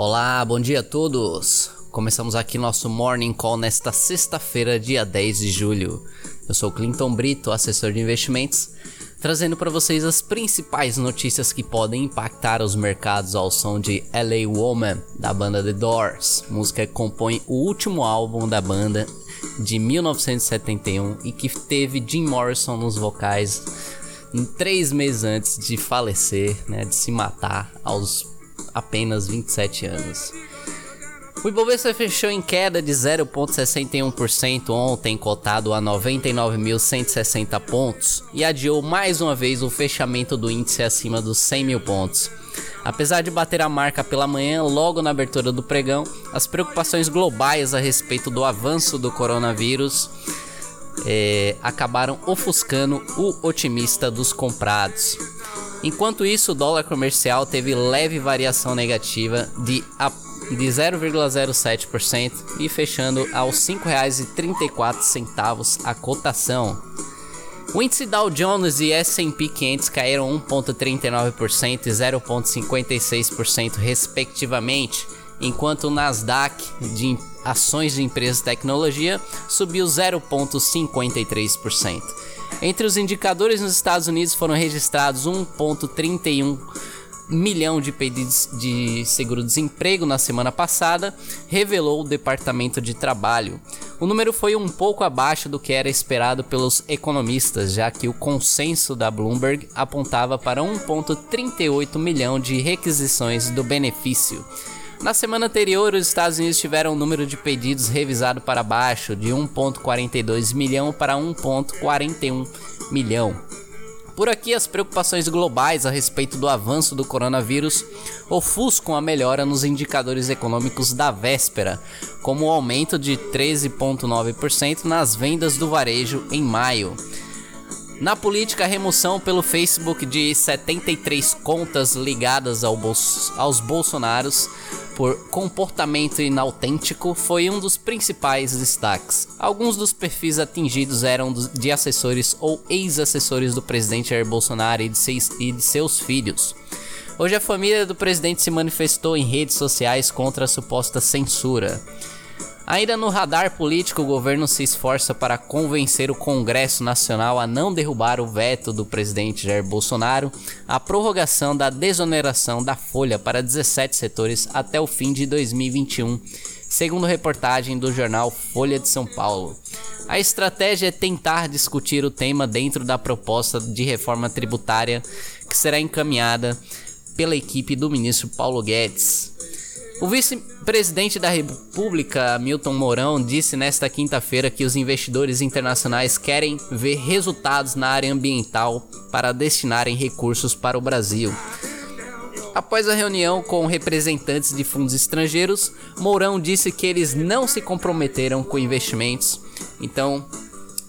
Olá, bom dia a todos. Começamos aqui nosso Morning Call nesta sexta-feira, dia 10 de julho. Eu sou Clinton Brito, assessor de investimentos, trazendo para vocês as principais notícias que podem impactar os mercados ao som de LA Woman, da banda The Doors, música que compõe o último álbum da banda de 1971 e que teve Jim Morrison nos vocais três meses antes de falecer, né, de se matar aos apenas 27 anos. O Ibovespa fechou em queda de 0,61% ontem, cotado a 99.160 pontos, e adiou mais uma vez o fechamento do índice acima dos 100 mil pontos. Apesar de bater a marca pela manhã, logo na abertura do pregão, as preocupações globais a respeito do avanço do coronavírus é, acabaram ofuscando o otimista dos comprados. Enquanto isso, o dólar comercial teve leve variação negativa de, de 0,07% e fechando aos R$ 5,34 a cotação. O índice Dow Jones e S&P 500 caíram 1,39% e 0,56% respectivamente, enquanto o Nasdaq de ações de empresas de tecnologia subiu 0,53%. Entre os indicadores nos Estados Unidos foram registrados 1,31 milhão de pedidos de seguro-desemprego na semana passada, revelou o Departamento de Trabalho. O número foi um pouco abaixo do que era esperado pelos economistas, já que o consenso da Bloomberg apontava para 1,38 milhão de requisições do benefício. Na semana anterior, os Estados Unidos tiveram o um número de pedidos revisado para baixo, de 1,42 milhão para 1,41 milhão. Por aqui, as preocupações globais a respeito do avanço do coronavírus ofuscam a melhora nos indicadores econômicos da véspera, como o aumento de 13,9% nas vendas do varejo em maio. Na política, a remoção pelo Facebook de 73 contas ligadas ao Bolso, aos Bolsonaros por comportamento inautêntico foi um dos principais destaques. Alguns dos perfis atingidos eram de assessores ou ex-assessores do presidente Jair Bolsonaro e de, seis, e de seus filhos. Hoje, a família do presidente se manifestou em redes sociais contra a suposta censura. Ainda no radar político, o governo se esforça para convencer o Congresso Nacional a não derrubar o veto do presidente Jair Bolsonaro à prorrogação da desoneração da folha para 17 setores até o fim de 2021, segundo reportagem do jornal Folha de São Paulo. A estratégia é tentar discutir o tema dentro da proposta de reforma tributária que será encaminhada pela equipe do ministro Paulo Guedes. O vice-presidente da República, Milton Mourão, disse nesta quinta-feira que os investidores internacionais querem ver resultados na área ambiental para destinarem recursos para o Brasil. Após a reunião com representantes de fundos estrangeiros, Mourão disse que eles não se comprometeram com investimentos. Então,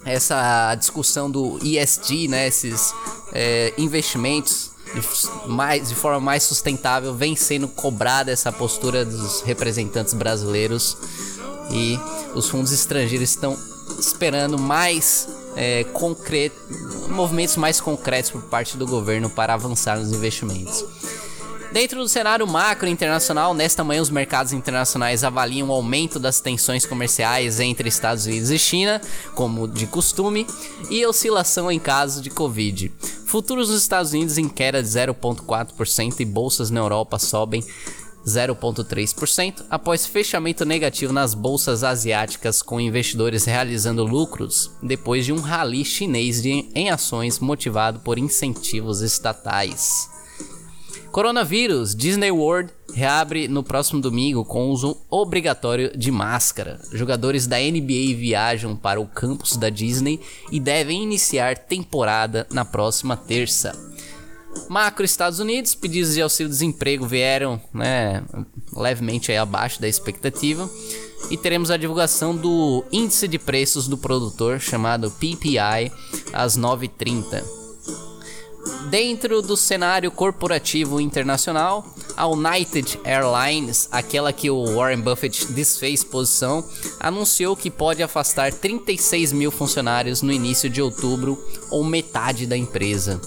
essa discussão do ESG, né, esses é, investimentos de, mais, de forma mais sustentável vem sendo cobrada essa postura dos representantes brasileiros e os fundos estrangeiros estão esperando mais é, concreto, movimentos mais concretos por parte do governo para avançar nos investimentos. Dentro do cenário macro internacional, nesta manhã os mercados internacionais avaliam o aumento das tensões comerciais entre Estados Unidos e China, como de costume, e oscilação em caso de Covid. Futuros nos Estados Unidos em queda de 0,4% e bolsas na Europa sobem 0,3% após fechamento negativo nas bolsas asiáticas, com investidores realizando lucros depois de um rally chinês de, em ações motivado por incentivos estatais. Coronavírus, Disney World reabre no próximo domingo com uso obrigatório de máscara. Jogadores da NBA viajam para o campus da Disney e devem iniciar temporada na próxima terça. Macro Estados Unidos, pedidos de auxílio-desemprego vieram né, levemente abaixo da expectativa. E teremos a divulgação do índice de preços do produtor, chamado PPI, às 9h30. Dentro do cenário corporativo internacional, a United Airlines, aquela que o Warren Buffett desfez posição, anunciou que pode afastar 36 mil funcionários no início de outubro, ou metade da empresa.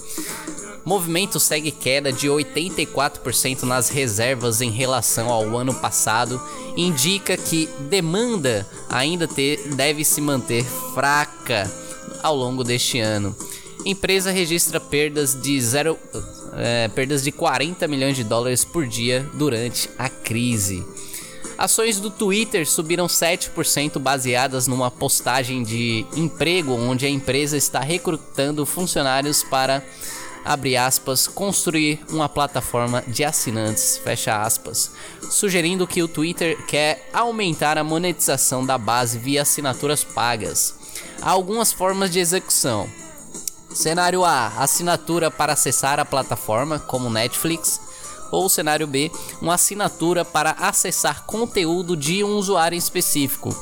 Movimento segue queda de 84% nas reservas em relação ao ano passado, indica que demanda ainda ter, deve se manter fraca ao longo deste ano. Empresa registra perdas de zero, é, perdas de 40 milhões de dólares por dia durante a crise. Ações do Twitter subiram 7% baseadas numa postagem de emprego onde a empresa está recrutando funcionários para abre aspas, construir uma plataforma de assinantes, fecha aspas, sugerindo que o Twitter quer aumentar a monetização da base via assinaturas pagas. Há algumas formas de execução. Cenário A: assinatura para acessar a plataforma, como Netflix. Ou cenário B: uma assinatura para acessar conteúdo de um usuário específico,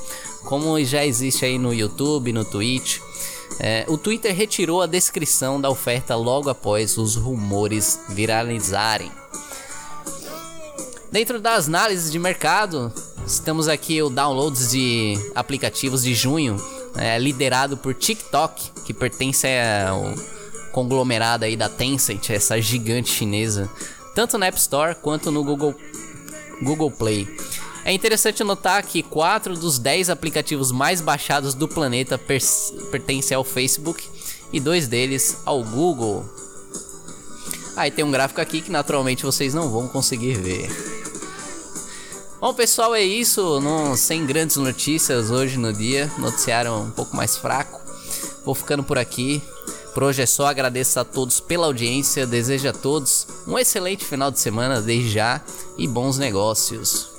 como já existe aí no YouTube, no Twitch. É, o Twitter retirou a descrição da oferta logo após os rumores viralizarem. Dentro das análises de mercado, estamos aqui o downloads de aplicativos de junho, é, liderado por TikTok, que pertence ao conglomerado aí da Tencent, essa gigante chinesa, tanto na App Store quanto no Google, Google Play. É interessante notar que 4 dos 10 aplicativos mais baixados do planeta pertencem ao Facebook e dois deles ao Google. Aí tem um gráfico aqui que naturalmente vocês não vão conseguir ver. Bom pessoal, é isso. Não, sem grandes notícias hoje no dia. Noticiário um pouco mais fraco. Vou ficando por aqui. Por hoje é só. Agradeço a todos pela audiência. Desejo a todos um excelente final de semana desde já e bons negócios.